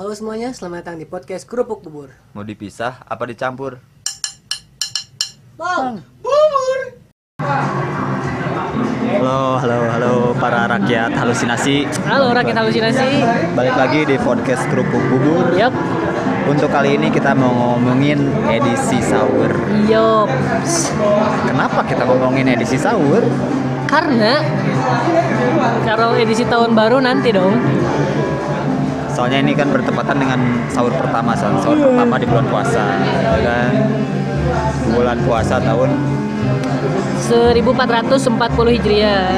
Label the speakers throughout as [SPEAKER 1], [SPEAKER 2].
[SPEAKER 1] Halo semuanya, selamat datang di podcast Kerupuk Bubur.
[SPEAKER 2] Mau dipisah apa dicampur?
[SPEAKER 1] Bang,
[SPEAKER 2] Halo, halo, halo para rakyat halusinasi.
[SPEAKER 1] halo rakyat halusinasi.
[SPEAKER 2] Balik lagi di podcast Kerupuk Bubur.
[SPEAKER 1] Yup,
[SPEAKER 2] Untuk kali ini kita mau ngomongin edisi sahur.
[SPEAKER 1] yup.
[SPEAKER 2] Kenapa kita ngomongin edisi sahur?
[SPEAKER 1] Karena kalau edisi tahun baru nanti dong.
[SPEAKER 2] Soalnya ini kan bertepatan dengan sahur pertama, San. sahur pertama di bulan puasa, ya kan? Bulan puasa tahun
[SPEAKER 1] 1440 Hijriah.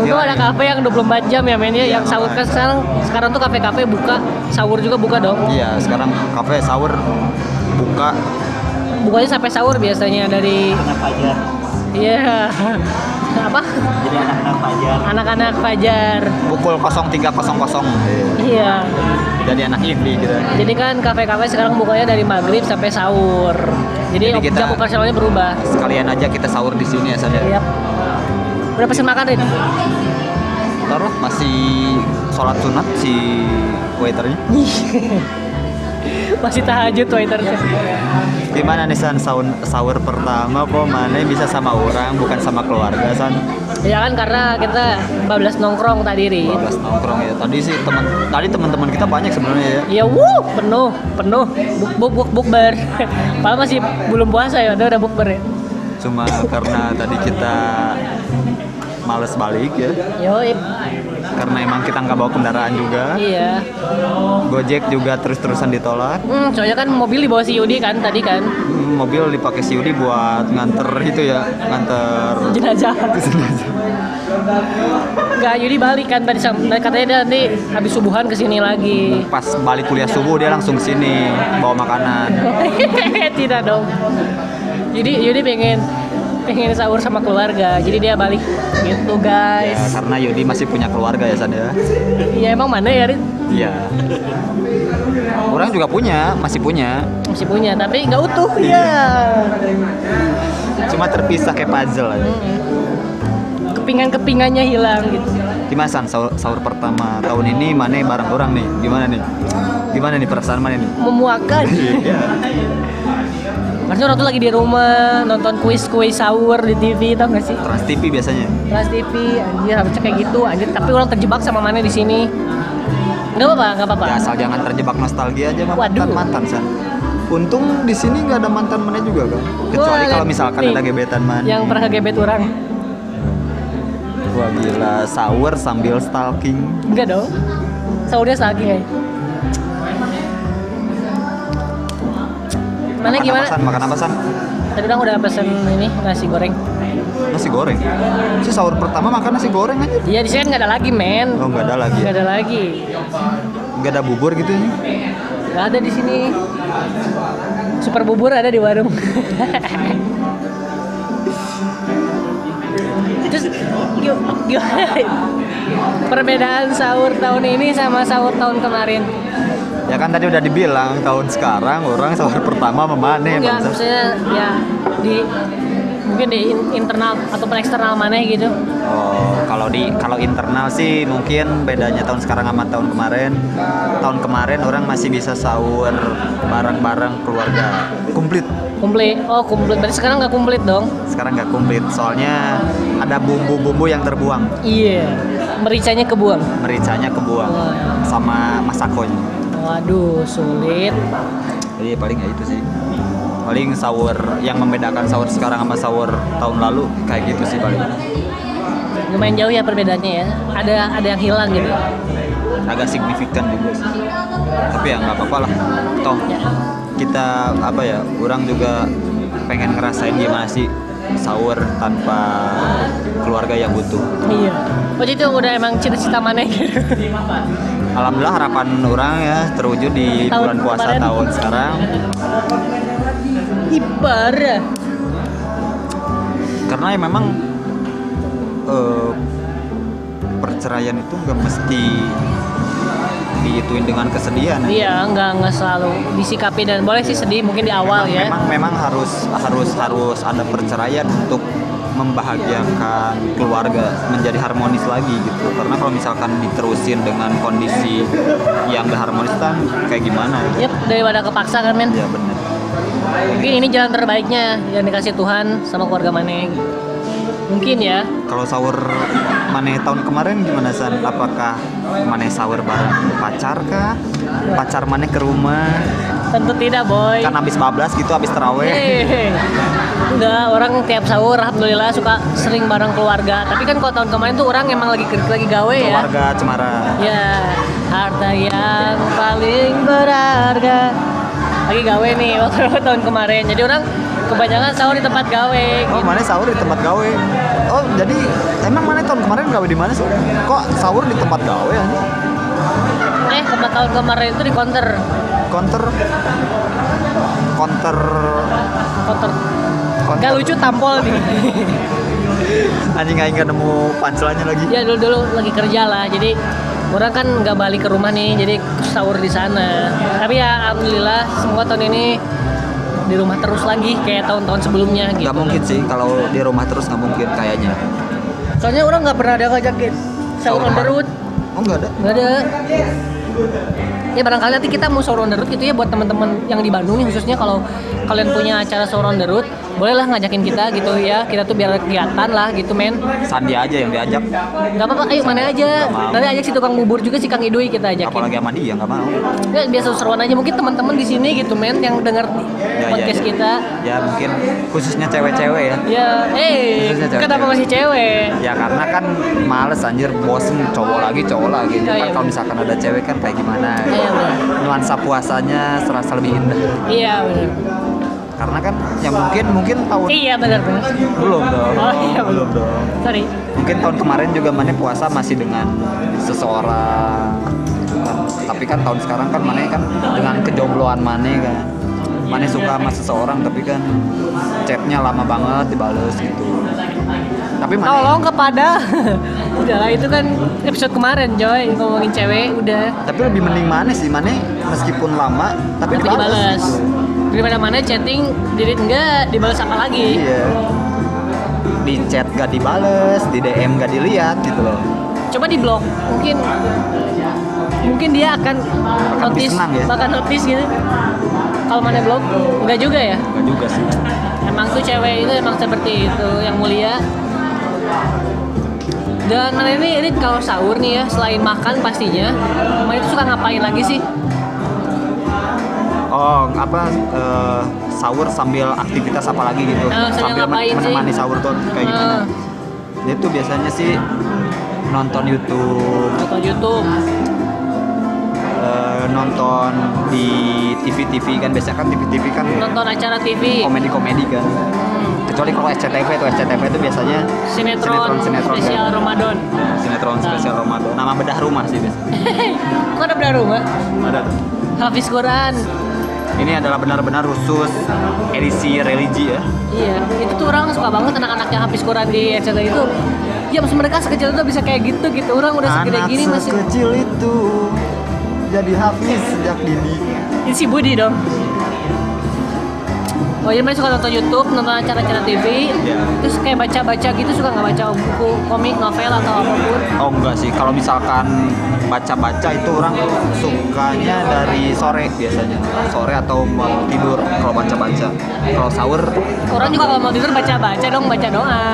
[SPEAKER 1] Untung ada kafe yang 24 jam ya men ya yang sahur kan sekarang sekarang tuh kafe-kafe buka sahur juga buka dong.
[SPEAKER 2] Iya, sekarang kafe sahur buka
[SPEAKER 1] Bukanya sampai sahur biasanya dari Iya. Apa?
[SPEAKER 2] jadi anak-anak fajar
[SPEAKER 1] Anak-anak fajar.
[SPEAKER 2] pukul 03.00
[SPEAKER 1] Iya.
[SPEAKER 2] jadi anak indie gitu
[SPEAKER 1] Jadi kan kafe-kafe sekarang bukanya dari maghrib sampai sahur. Jadi,
[SPEAKER 2] Jadi kita-
[SPEAKER 1] jam operasionalnya berubah.
[SPEAKER 2] sekalian aja kita sahur di sini ya San ya.
[SPEAKER 1] Yap. Udah pesen makan Rin?
[SPEAKER 2] Ntar lah, masih sholat sunat si waiternya
[SPEAKER 1] Masih tahajud waiter.
[SPEAKER 2] gimana nih San sahur, sahur pertama kok mana bisa sama orang bukan sama keluarga San
[SPEAKER 1] Ya kan karena kita 15 nongkrong tadi Rin.
[SPEAKER 2] 12 nongkrong ya tadi sih teman tadi teman-teman kita banyak sebenarnya ya
[SPEAKER 1] Ya wuh, penuh, penuh. Buk buk buk bukber. Padahal masih belum puasa ya, udah udah bukber ya.
[SPEAKER 2] cuma karena tadi kita males balik ya
[SPEAKER 1] Yo,
[SPEAKER 2] karena emang kita nggak bawa kendaraan juga
[SPEAKER 1] iya.
[SPEAKER 2] Gojek juga terus-terusan ditolak
[SPEAKER 1] Hmm, soalnya kan mobil dibawa si Yudi kan tadi kan.
[SPEAKER 2] Hmm, mobil dipakai si Yudi buat nganter itu ya nganter
[SPEAKER 1] Jenazah. Enggak, Yudi balik kan tadi katanya dia nanti habis subuhan ke sini lagi.
[SPEAKER 2] pas balik kuliah subuh dia langsung sini bawa makanan
[SPEAKER 1] Tidak dong. Yudi Yudi pengen pengen sahur sama keluarga. Jadi dia balik gitu,
[SPEAKER 2] ya,
[SPEAKER 1] guys.
[SPEAKER 2] karena Yudi masih punya keluarga ya San ya
[SPEAKER 1] Iya, emang mana ya, Rin?
[SPEAKER 2] iya orang juga punya masih punya
[SPEAKER 1] Masih punya, tapi nggak utuh. Iya.
[SPEAKER 2] cuma terpisah kayak puzzle aja
[SPEAKER 1] Kepingan-kepingannya hilang gitu.
[SPEAKER 2] gimana San sahur, sahur pertama tahun ini mana bareng orang nih gimana nih gimana nih perasaan mana nih
[SPEAKER 1] Memuakan. Orang tuh lagi di rumah nonton kuis-kuis sahur di TV tau gak sih?
[SPEAKER 2] Trans TV biasanya
[SPEAKER 1] Trans TV, anjir harusnya kayak gitu, anjir. Tapi orang terjebak sama mana di sini. Nggak apa-apa, nggak apa-apa.
[SPEAKER 2] ya asal jangan terjebak nostalgia aja mah
[SPEAKER 1] Waduh.
[SPEAKER 2] mantan mantan San untung di sini nggak ada mantan mana juga kan kecuali kalau misalkan
[SPEAKER 1] nih,
[SPEAKER 2] ada gebetan man
[SPEAKER 1] Yang pernah gebet orang.
[SPEAKER 2] Wah gila, sahur sambil stalking
[SPEAKER 1] Enggak dong. Sahurnya stalking ya. Mana
[SPEAKER 2] Makan
[SPEAKER 1] gimana?
[SPEAKER 2] apa, San? Makan apa San?
[SPEAKER 1] Tadi orang udah pesen ini nasi goreng.
[SPEAKER 2] Nasi goreng Si sahur pertama makan nasi goreng aja
[SPEAKER 1] Iya di sini kan nggak ada lagi men.
[SPEAKER 2] Oh nggak ada lagi
[SPEAKER 1] Nggak ada lagi.
[SPEAKER 2] Nggak ada bubur gitu ya
[SPEAKER 1] Nggak ada di sini. Super bubur ada di warung. Terus gi- gimana? Perbedaan sahur tahun ini sama sahur tahun kemarin.
[SPEAKER 2] Ya kan tadi udah dibilang tahun sekarang orang sahur pertama memane
[SPEAKER 1] Enggak, maksudnya ya di mungkin di in- internal ataupun eksternal mana gitu.
[SPEAKER 2] Oh, kalau di kalau internal sih mungkin bedanya tahun sekarang sama tahun kemarin. Tahun kemarin orang masih bisa sahur bareng-bareng keluarga. Komplit.
[SPEAKER 1] Komplit. Oh, komplit. Berarti sekarang nggak komplit dong?
[SPEAKER 2] Sekarang nggak komplit, soalnya ada bumbu-bumbu yang terbuang.
[SPEAKER 1] Iya. Mericanya kebuang.
[SPEAKER 2] Mericanya kebuang
[SPEAKER 1] Wah.
[SPEAKER 2] sama masakonya.
[SPEAKER 1] Waduh, sulit.
[SPEAKER 2] Jadi paling ya itu sih. Paling sahur yang membedakan sahur sekarang sama sahur tahun lalu kayak gitu sih paling.
[SPEAKER 1] Lumayan jauh ya perbedaannya ya. Ada ada yang hilang gitu.
[SPEAKER 2] Agak signifikan juga sih. Tapi ya nggak apa-apa lah. Toh kita apa ya, orang juga pengen ngerasain gimana sih sahur tanpa keluarga yang butuh.
[SPEAKER 1] Iya. Oh jadi itu udah emang cita-cita mana gitu.
[SPEAKER 2] Alhamdulillah harapan orang ya terwujud di
[SPEAKER 1] Tahun
[SPEAKER 2] bulan puasa
[SPEAKER 1] kemarin.
[SPEAKER 2] tahun sekarang.
[SPEAKER 1] Ibarat.
[SPEAKER 2] Karena ya memang eh, perceraian itu nggak mesti diituin dengan kesedihan. ya.
[SPEAKER 1] Iya, nggak nggak selalu disikapi dan boleh sih sedih mungkin di awal
[SPEAKER 2] memang,
[SPEAKER 1] ya.
[SPEAKER 2] memang memang harus harus harus ada perceraian untuk membahagiakan keluarga menjadi harmonis lagi gitu karena kalau misalkan diterusin dengan kondisi yang gak harmonis kan kayak gimana
[SPEAKER 1] Yep, daripada kepaksa kan men.
[SPEAKER 2] ya bener
[SPEAKER 1] Mungkin ini jalan terbaiknya yang dikasih Tuhan sama keluarga Mane. Mungkin ya.
[SPEAKER 2] kalau sahur Mane tahun kemarin gimana San? Apakah Mane sahur bareng pacar kah? Pacar Mane ke rumah?
[SPEAKER 1] Tentu tidak, boy.
[SPEAKER 2] Kan habis bablas gitu, habis terawih.
[SPEAKER 1] Enggak, orang tiap sahur alhamdulillah suka sering bareng keluarga. Tapi kan kalau tahun kemarin tuh orang emang lagi lagi gawe ya.
[SPEAKER 2] Keluarga Cemara.
[SPEAKER 1] Ya, harta yang paling berharga. Lagi gawe nih waktu tahun kemarin. Jadi orang kebanyakan sahur di tempat gawe.
[SPEAKER 2] Oh,
[SPEAKER 1] gitu.
[SPEAKER 2] Mane sahur di tempat gawe. Oh, jadi emang Mane tahun kemarin gawe di mana sih? Kok sahur di tempat gawe ya?
[SPEAKER 1] Eh, tempat tahun kemarin itu di counter.
[SPEAKER 2] Counter counter
[SPEAKER 1] Counter.
[SPEAKER 2] Counter.
[SPEAKER 1] Gak lucu tampol nih.
[SPEAKER 2] Anjing aing gak nemu pancelannya lagi.
[SPEAKER 1] ya dulu dulu lagi kerja lah. Jadi orang kan nggak balik ke rumah nih. Jadi sahur di sana. Tapi ya alhamdulillah semua tahun ini di rumah terus lagi kayak tahun-tahun sebelumnya gitu.
[SPEAKER 2] Gak mungkin sih kalau di rumah terus nggak mungkin kayaknya.
[SPEAKER 1] Soalnya orang nggak pernah ada ngajakin sahur on the road.
[SPEAKER 2] Oh nggak ada.
[SPEAKER 1] Nggak ada. Ya barangkali nanti kita mau sahur on the road gitu ya buat teman-teman yang di Bandung nih khususnya kalau kalian punya acara sahur on the road, bolehlah ngajakin kita gitu ya. Kita tuh biar kegiatan lah gitu men.
[SPEAKER 2] Sandi aja yang diajak.
[SPEAKER 1] Gak apa-apa, ayo mana aja.
[SPEAKER 2] Nggak.
[SPEAKER 1] Nanti ajak si tukang bubur juga si Kang Idui kita ajakin.
[SPEAKER 2] Apalagi sama dia nggak mau.
[SPEAKER 1] Ya, biasa seruan aja mungkin teman-teman di sini gitu men yang dengar
[SPEAKER 2] Ya,
[SPEAKER 1] podcast
[SPEAKER 2] ya, ya.
[SPEAKER 1] kita.
[SPEAKER 2] Ya mungkin khususnya cewek-cewek ya.
[SPEAKER 1] Ya, eh,
[SPEAKER 2] cewek-cewek.
[SPEAKER 1] kenapa masih cewek?
[SPEAKER 2] Ya karena kan males anjir bosen cowok lagi cowok lagi.
[SPEAKER 1] Iya,
[SPEAKER 2] Kan
[SPEAKER 1] iya.
[SPEAKER 2] kalau misalkan ada cewek kan kayak gimana?
[SPEAKER 1] Iya, benar.
[SPEAKER 2] Nuansa puasanya serasa lebih indah.
[SPEAKER 1] Iya benar.
[SPEAKER 2] Karena kan ya mungkin mungkin tahun
[SPEAKER 1] Iya benar benar.
[SPEAKER 2] belum dong.
[SPEAKER 1] Oh iya belum.
[SPEAKER 2] dong.
[SPEAKER 1] Sorry.
[SPEAKER 2] Mungkin tahun kemarin juga mana puasa masih dengan seseorang. Kan, Tapi kan tahun sekarang kan mana kan dengan kejombloan mana kan. Mana suka sama seseorang tapi kan chatnya lama banget dibales gitu. Tapi mana
[SPEAKER 1] Tolong kepada. udah lah itu kan episode kemarin Joy ngomongin cewek udah.
[SPEAKER 2] tapi lebih mending mana sih mana meskipun lama tapi,
[SPEAKER 1] Tapi
[SPEAKER 2] dibales.
[SPEAKER 1] dibalas.
[SPEAKER 2] gitu.
[SPEAKER 1] Daripada mana chatting delete enggak dibalas apa lagi?
[SPEAKER 2] Iya. Di chat gak dibales, di DM gak dilihat gitu loh.
[SPEAKER 1] Coba di blok mungkin mungkin dia akan
[SPEAKER 2] lebih
[SPEAKER 1] notice
[SPEAKER 2] senang ya?
[SPEAKER 1] bahkan notice gitu. Kalau mana blok enggak juga ya?
[SPEAKER 2] Gak juga sih.
[SPEAKER 1] Emang tuh cewek itu emang seperti itu yang mulia. Dan ini ini kalau sahur nih ya selain makan pastinya, mana itu suka ngapain lagi sih?
[SPEAKER 2] Oh, apa eh, sahur sambil aktivitas apa lagi gitu?
[SPEAKER 1] Saya
[SPEAKER 2] sambil
[SPEAKER 1] sih?
[SPEAKER 2] menemani sahur tuh kayak gimana?
[SPEAKER 1] Eh.
[SPEAKER 2] Dia tuh biasanya sih nonton YouTube,
[SPEAKER 1] Nonton YouTube.
[SPEAKER 2] eh, nonton di TV-TV kan biasanya kan TV-TV kan
[SPEAKER 1] nonton acara TV
[SPEAKER 2] komedi-komedi kan. Kecuali kalau SCTV itu SCTV itu biasanya
[SPEAKER 1] sinetron,
[SPEAKER 2] sinetron
[SPEAKER 1] spesial
[SPEAKER 2] kan.
[SPEAKER 1] Ramadan
[SPEAKER 2] sinetron spesial Ramadan. Nama bedah rumah sih biasanya.
[SPEAKER 1] kok ada benar rumah
[SPEAKER 2] Ada tuh.
[SPEAKER 1] Hafiz Quran
[SPEAKER 2] Ini adalah benar-benar khusus edisi religi ya.
[SPEAKER 1] iya itu tuh orang suka banget anak-anak yang Hafiz Quran di RCTI itu ya maksud mereka sekecil itu bisa kayak gitu gitu orang udah segede
[SPEAKER 2] Anak
[SPEAKER 1] gini masih
[SPEAKER 2] sekecil itu jadi hafiz sejak dini.
[SPEAKER 1] ini si Budi dong Oh mereka suka nonton YouTube, nonton acara-acara TV,
[SPEAKER 2] Iya.
[SPEAKER 1] terus kayak baca-baca gitu suka nggak baca buku komik, novel atau apa pun.
[SPEAKER 2] Oh enggak sih, kalau misalkan baca-baca itu orang sukanya dari sore biasanya. Sore atau mau tidur kalau baca-baca. Kalau sahur
[SPEAKER 1] Orang juga kalau mau tidur baca-baca dong, baca doa,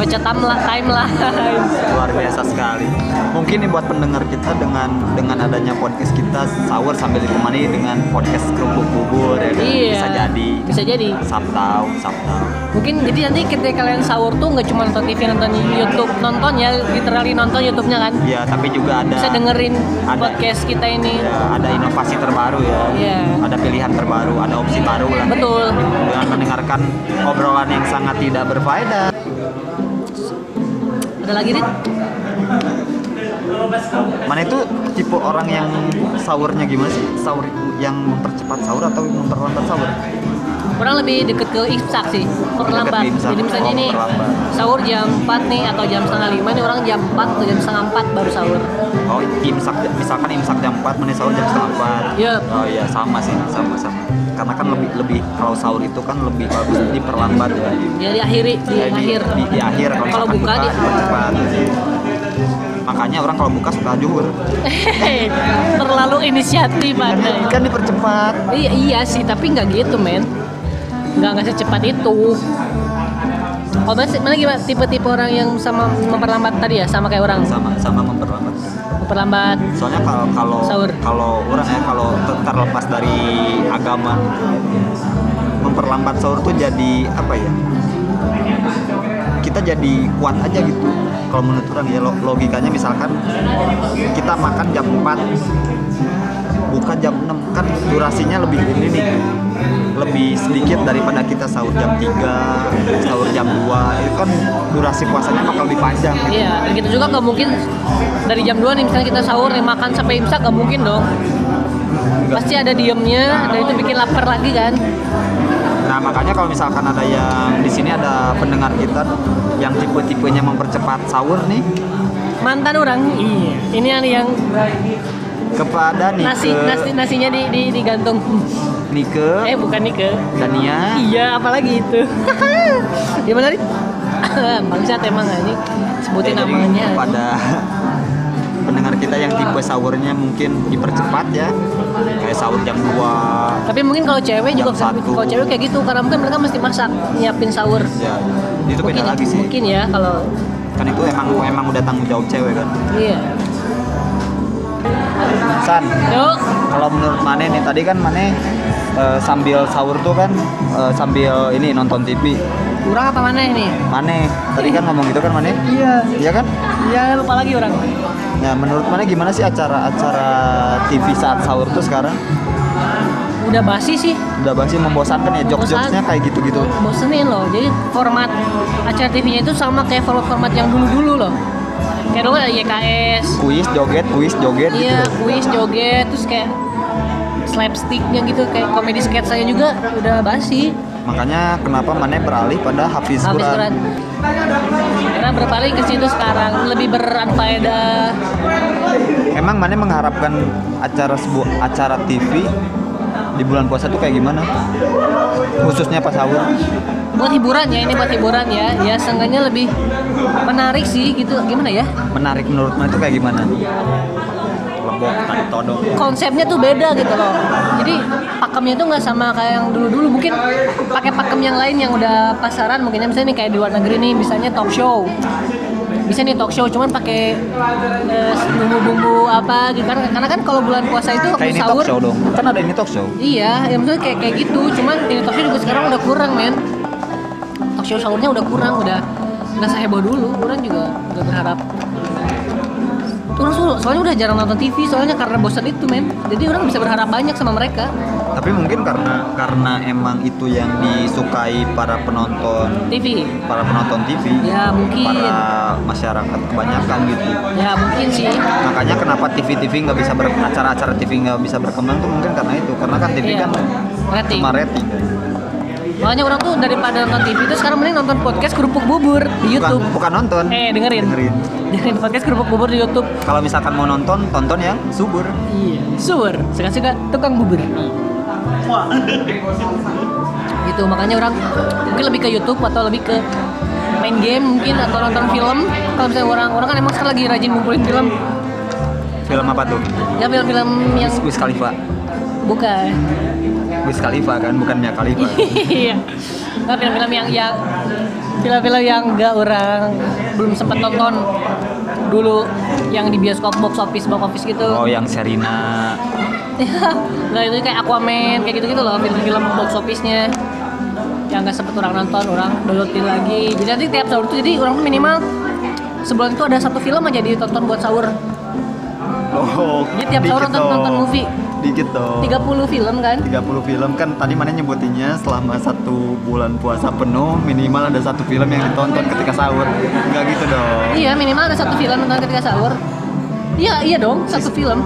[SPEAKER 1] baca timeline, timeline.
[SPEAKER 2] luar biasa sekali. Mungkin nih buat pendengar kita dengan dengan adanya podcast kita sahur sambil ditemani dengan podcast kerupuk bubur ya kan?
[SPEAKER 1] Iya.
[SPEAKER 2] bisa jadi.
[SPEAKER 1] Bisa jadi.
[SPEAKER 2] Sabtau, sabtau.
[SPEAKER 1] Mungkin jadi nanti ketika kalian sahur tuh nggak cuma nonton TV, nonton YouTube, nonton ya, literally nonton YouTube-nya kan.
[SPEAKER 2] Ya, tapi juga ada
[SPEAKER 1] Bisa dengerin
[SPEAKER 2] ada.
[SPEAKER 1] podcast kita ini.
[SPEAKER 2] ya, ada inovasi terbaru ya.
[SPEAKER 1] Iya.
[SPEAKER 2] Ada pilihan terbaru, ada opsi baru lah.
[SPEAKER 1] Betul.
[SPEAKER 2] Dengan mendengarkan obrolan yang sangat tidak berfaedah.
[SPEAKER 1] Ada lagi nih?
[SPEAKER 2] Mana itu tipe orang yang sahurnya gimana sih? Sahur yang mempercepat sahur atau memperlambat sahur?
[SPEAKER 1] Orang lebih deket ke imsak sih, perlambat. Jadi misalnya
[SPEAKER 2] Oh,
[SPEAKER 1] ini sahur jam 4 nih atau jam setengah lima nih orang jam 4 atau jam setengah 4 baru sahur.
[SPEAKER 2] Oh, imsak misalkan imsak jam 4, menit sahur jam setengah 4.
[SPEAKER 1] Iya.
[SPEAKER 2] Oh iya, sama sih, sama sama. Karena kan lebih lebih kalau sahur itu kan lebih bagus diperlambat ya.
[SPEAKER 1] Ya diakhiri di
[SPEAKER 2] Eh,
[SPEAKER 1] akhir.
[SPEAKER 2] di, di akhir
[SPEAKER 1] Kalau
[SPEAKER 2] misalkan
[SPEAKER 1] buka di
[SPEAKER 2] dipercepat. Makanya orang kalau buka suka juhur.
[SPEAKER 1] Terlalu inisiatif anda.
[SPEAKER 2] Kan dipercepat.
[SPEAKER 1] Iya, iya sih, tapi nggak gitu men Nggak nggak secepat itu Oh mana, mana gimana tipe-tipe orang yang sama memperlambat tadi ya sama kayak orang
[SPEAKER 2] Sama sama memperlambat.
[SPEAKER 1] memperlambat
[SPEAKER 2] Soalnya kalau kalau
[SPEAKER 1] Sahur.
[SPEAKER 2] kalau orang ya kalau ter- terlepas dari agama memperlambat sahur tuh jadi apa ya? Kita jadi kuat aja gitu. Kalau menurut orang ya lo- logikanya misalkan kita makan jam 4 buka jam 6 kan durasinya lebih ini nih lebih sedikit daripada kita sahur jam 3 sahur jam 2 itu kan durasi puasanya bakal lebih panjang gitu.
[SPEAKER 1] Iya, dan kita juga nggak mungkin dari jam 2 nih misalnya kita sahur nih makan sampai imsak nggak mungkin dong. Pasti ada diemnya dan itu bikin lapar lagi kan.
[SPEAKER 2] Nah makanya kalau misalkan ada yang di sini ada pendengar kita yang tipe-tipenya mempercepat sahur nih
[SPEAKER 1] Mantan orang. Iya. Ini yang, yang
[SPEAKER 2] kepada Nike,
[SPEAKER 1] nasi nasi nasinya di, di digantung.
[SPEAKER 2] Nike,
[SPEAKER 1] Eh bukan nih ke.
[SPEAKER 2] Dania,
[SPEAKER 1] Iya, apalagi itu. Gimana nih? Bangsat emang ini sebutin
[SPEAKER 2] Eh,
[SPEAKER 1] namanya.
[SPEAKER 2] kepada pendengar kita yang tipe sahurnya mungkin dipercepat ya kayak sahur jam 2
[SPEAKER 1] Tapi mungkin kalau cewek juga
[SPEAKER 2] satu.
[SPEAKER 1] kalau cewek kayak gitu karena mungkin mereka mesti masak nyiapin sahur.
[SPEAKER 2] ya itu
[SPEAKER 1] mungkin,
[SPEAKER 2] beda lagi sih
[SPEAKER 1] Mungkin ya kalau
[SPEAKER 2] kan itu emang emang udah tanggung jawab cewek kan
[SPEAKER 1] iya.
[SPEAKER 2] San
[SPEAKER 1] Yuk,
[SPEAKER 2] kalau menurut Mane nih tadi kan Mane eh, sambil sahur tuh kan eh, sambil ini nonton TV
[SPEAKER 1] kurang apa mana nih?
[SPEAKER 2] Mane tadi kan ngomong gitu kan Mane
[SPEAKER 1] Iya.
[SPEAKER 2] iya kan
[SPEAKER 1] Iya, lupa lagi orang.
[SPEAKER 2] Nah, menurut mana gimana sih acara-acara TV saat sahur tuh sekarang?
[SPEAKER 1] Udah basi sih.
[SPEAKER 2] Udah pasti membosankan ya, jokes-jokesnya kayak gitu-gitu.
[SPEAKER 1] Bosenin loh. Jadi format acara TV-nya itu sama kayak format-format yang dulu-dulu loh. Kayak dulu ada YKS,
[SPEAKER 2] Kuis, joget, kuis, joget
[SPEAKER 1] Iya,
[SPEAKER 2] gitu.
[SPEAKER 1] kuis, joget, terus kayak slapsticknya gitu, kayak komedi sketsanya juga udah basi.
[SPEAKER 2] Makanya kenapa Mane beralih pada Hafiz? Quran.
[SPEAKER 1] Karena berpaling ke situ sekarang lebih berfaedah.
[SPEAKER 2] Emang Mane mengharapkan acara sebuah acara TV di bulan puasa tuh kayak gimana? Khususnya pas sahur.
[SPEAKER 1] Buat hiburan ya, ini buat hiburan ya. Ya seenggaknya lebih menarik sih gitu. Gimana ya?
[SPEAKER 2] Menarik menurut Mane tuh kayak gimana? Lebok, tadi todong.
[SPEAKER 1] Konsepnya tuh beda gitu loh. Jadi pakemnya tuh nggak sama kayak yang dulu-dulu. Mungkin pakai pakem yang lain yang udah pasaran. Mungkin misalnya nih kayak di luar negeri nih, misalnya talk show. Bisa nih talk show, cuman pakai eh, bumbu-bumbu apa gitu. Karena, karena kan kalau bulan puasa itu
[SPEAKER 2] Kayak ini talk
[SPEAKER 1] sahur
[SPEAKER 2] show dong. Kan ada ini talk show.
[SPEAKER 1] Iya, ya maksudnya kayak kayak gitu. Cuman ini talk show juga sekarang udah kurang, men. Talk show sahurnya udah kurang, udah nggak seheboh dulu. Orang juga udah berharap. Orang so- soalnya udah jarang nonton TV, soalnya karena bosan itu, men. Jadi orang bisa berharap banyak sama mereka.
[SPEAKER 2] Tapi mungkin karena karena emang itu yang disukai para penonton
[SPEAKER 1] TV.
[SPEAKER 2] para penonton TV,
[SPEAKER 1] Ya mungkin.
[SPEAKER 2] para masyarakat kebanyakan gitu.
[SPEAKER 1] Ya mungkin sih.
[SPEAKER 2] Makanya kenapa TV-TV nggak bisa ber, acara-acara TV nggak bisa berkembang tuh mungkin karena itu. Karena kan TV
[SPEAKER 1] Iya.
[SPEAKER 2] kan
[SPEAKER 1] Rating.
[SPEAKER 2] cuma rating.
[SPEAKER 1] Makanya orang tuh daripada nonton TV itu sekarang mending nonton podcast kerupuk bubur di YouTube.
[SPEAKER 2] Bukan, bukan nonton.
[SPEAKER 1] Eh, dengerin.
[SPEAKER 2] Dengerin.
[SPEAKER 1] Dengerin podcast kerupuk bubur di YouTube.
[SPEAKER 2] Kalau misalkan mau nonton, tonton yang subur.
[SPEAKER 1] Iya. Sur, suka-suka tukang bubur. Gitu makanya orang mungkin lebih ke YouTube atau lebih ke main game mungkin atau nonton film kalau misalnya orang orang kan emang sekarang lagi rajin ngumpulin film
[SPEAKER 2] Film apa tuh?
[SPEAKER 1] ya film-film yang
[SPEAKER 2] Wiz Khalifa.
[SPEAKER 1] bukan
[SPEAKER 2] Wiz Khalifa kan, bukan Mia Khalifa.
[SPEAKER 1] iya Nggak, film-film yang yang film-film yang enggak orang belum sempat nonton dulu yang di bioskop box office box office gitu
[SPEAKER 2] oh, yang Serina.
[SPEAKER 1] nah itu kayak Aquaman kayak gitu-gitu loh film-film box office-nya. Yang nggak sempet orang nonton orang downloadin lagi. Jadi nanti tiap sahur tuh jadi orang tuh minimal sebulan itu ada satu film aja ditonton buat sahur.
[SPEAKER 2] Oh,
[SPEAKER 1] Jadi tiap sahur nonton- nonton movie.
[SPEAKER 2] Dikit dong.
[SPEAKER 1] 30 film kan?
[SPEAKER 2] 30 film. Kan tadi mana nyebutinnya selama satu bulan puasa penuh minimal ada satu film yang ditonton ketika sahur. Nggak gitu dong?
[SPEAKER 1] Iya minimal ada satu film nonton ketika sahur Iya, iya dong, satu film.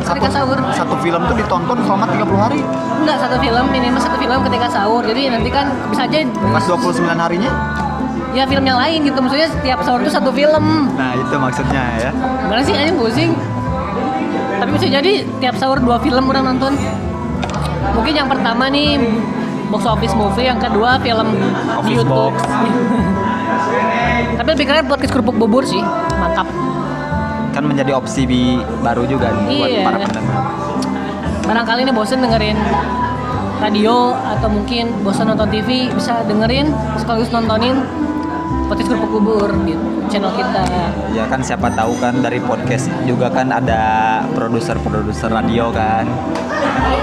[SPEAKER 1] Ketika sahur.
[SPEAKER 2] satu film tuh ditonton selama 30 hari.
[SPEAKER 1] Enggak, satu film, minimal satu film ketika sahur. Jadi nanti kan bisa aja
[SPEAKER 2] Pas 29 harinya.
[SPEAKER 1] ya film yang lain gitu. Maksudnya setiap sahur itu satu film.
[SPEAKER 2] Nah, itu maksudnya ya.
[SPEAKER 1] Gimana sih anjing pusing? Tapi bisa jadi tiap sahur dua film orang nonton. Mungkin yang pertama nih box office movie, yang kedua film di
[SPEAKER 2] Office
[SPEAKER 1] YouTube.
[SPEAKER 2] box.
[SPEAKER 1] Tapi lebih keren podcast kerupuk bubur sih, mantap.
[SPEAKER 2] Kan menjadi opsi bi- baru juga nih buat
[SPEAKER 1] Iya.
[SPEAKER 2] para pendengar.
[SPEAKER 1] Barangkali nih bosen dengerin radio atau mungkin bosen nonton TV bisa dengerin sekaligus nontonin podcast kerupuk bubur di channel kita.
[SPEAKER 2] Ya kan siapa tahu kan dari podcast juga kan ada produser-produser radio kan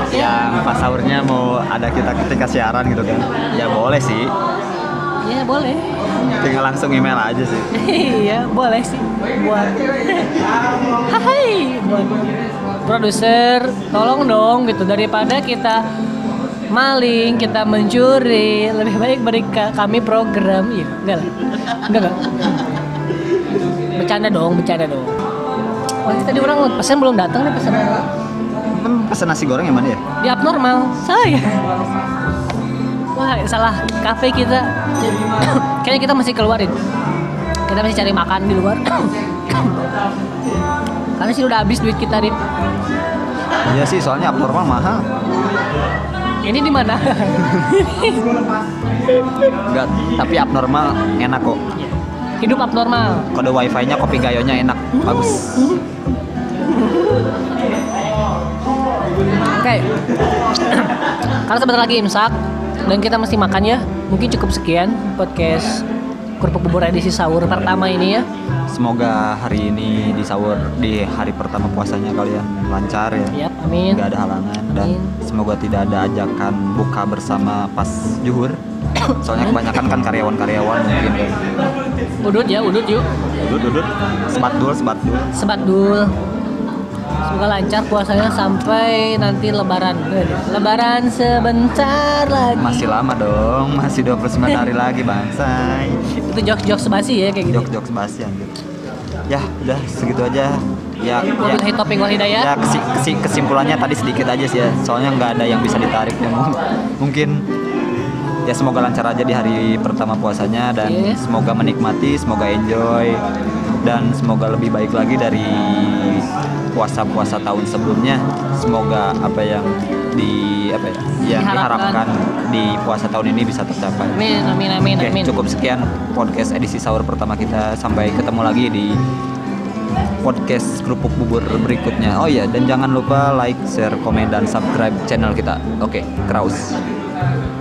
[SPEAKER 2] yang pas sahurnya mau ada kita ketika siaran gitu kan. Ya boleh sih.
[SPEAKER 1] Ya boleh.
[SPEAKER 2] Tinggal langsung email aja sih.
[SPEAKER 1] iya boleh sih. Buat. Hai. Buat produser tolong dong gitu. Daripada kita maling kita mencuri lebih baik beri ka- kami program. Iya enggak lah. Enggak enggak. Bercanda dong bercanda dong. Oh tadi orang pesan belum datang nih pesan
[SPEAKER 2] pesan nasi goreng yang mana ya?
[SPEAKER 1] di abnormal. Saya wah salah. Kafe kita kayaknya kita masih keluarin. Kita masih cari makan di luar. Karena sih udah habis duit kita Rin.
[SPEAKER 2] Iya sih, soalnya abnormal mahal.
[SPEAKER 1] ini di mana?
[SPEAKER 2] Enggak, tapi abnormal. Enak kok.
[SPEAKER 1] hidup abnormal.
[SPEAKER 2] Kode wifi-nya kopi gayonya enak, bagus.
[SPEAKER 1] oke. Karena sebentar lagi imsak dan kita mesti makan ya mungkin cukup sekian podcast kerupuk bubur edisi sahur pertama ini ya
[SPEAKER 2] Semoga hari ini di sahur di hari pertama puasanya kalian lancar ya.
[SPEAKER 1] Yap, amin
[SPEAKER 2] Nggak ada halangan dan
[SPEAKER 1] Amin.
[SPEAKER 2] semoga tidak ada ajakan buka bersama pas juhur. Soalnya kebanyakan kan karyawan-karyawan mungkin
[SPEAKER 1] udut ya udut yuk
[SPEAKER 2] Dudut, dudut. Sebat dul, sebat dul.
[SPEAKER 1] sebat dul semoga lancar puasanya sampai nanti lebaran lebaran sebentar lagi
[SPEAKER 2] Masih lama dong, masih 29 hari lagi bangsai.
[SPEAKER 1] itu jok jok sebasi ya kayak gitu
[SPEAKER 2] Jok-jok sebasi anjir. Ya, udah segitu aja. Ya, ya,
[SPEAKER 1] wal hidayah.
[SPEAKER 2] ya kesi- kesi- kesimpulannya tadi sedikit aja sih ya. Soalnya nggak ada yang bisa ditarik ya. Mung- Mungkin ya semoga lancar aja di hari pertama puasanya dan
[SPEAKER 1] Iya.
[SPEAKER 2] semoga menikmati, semoga enjoy dan semoga lebih baik lagi dari puasa-puasa tahun sebelumnya. Semoga apa yang di apa ya, yang
[SPEAKER 1] Diharapkan.
[SPEAKER 2] diharapkan di puasa tahun ini bisa tercapai.
[SPEAKER 1] amin amin amin
[SPEAKER 2] Oke,
[SPEAKER 1] amin
[SPEAKER 2] cukup sekian podcast edisi sahur pertama kita. Sampai ketemu lagi di podcast kerupuk bubur berikutnya. Oh iya, dan jangan lupa like, share, komen, dan subscribe channel kita. Oke, Kraus.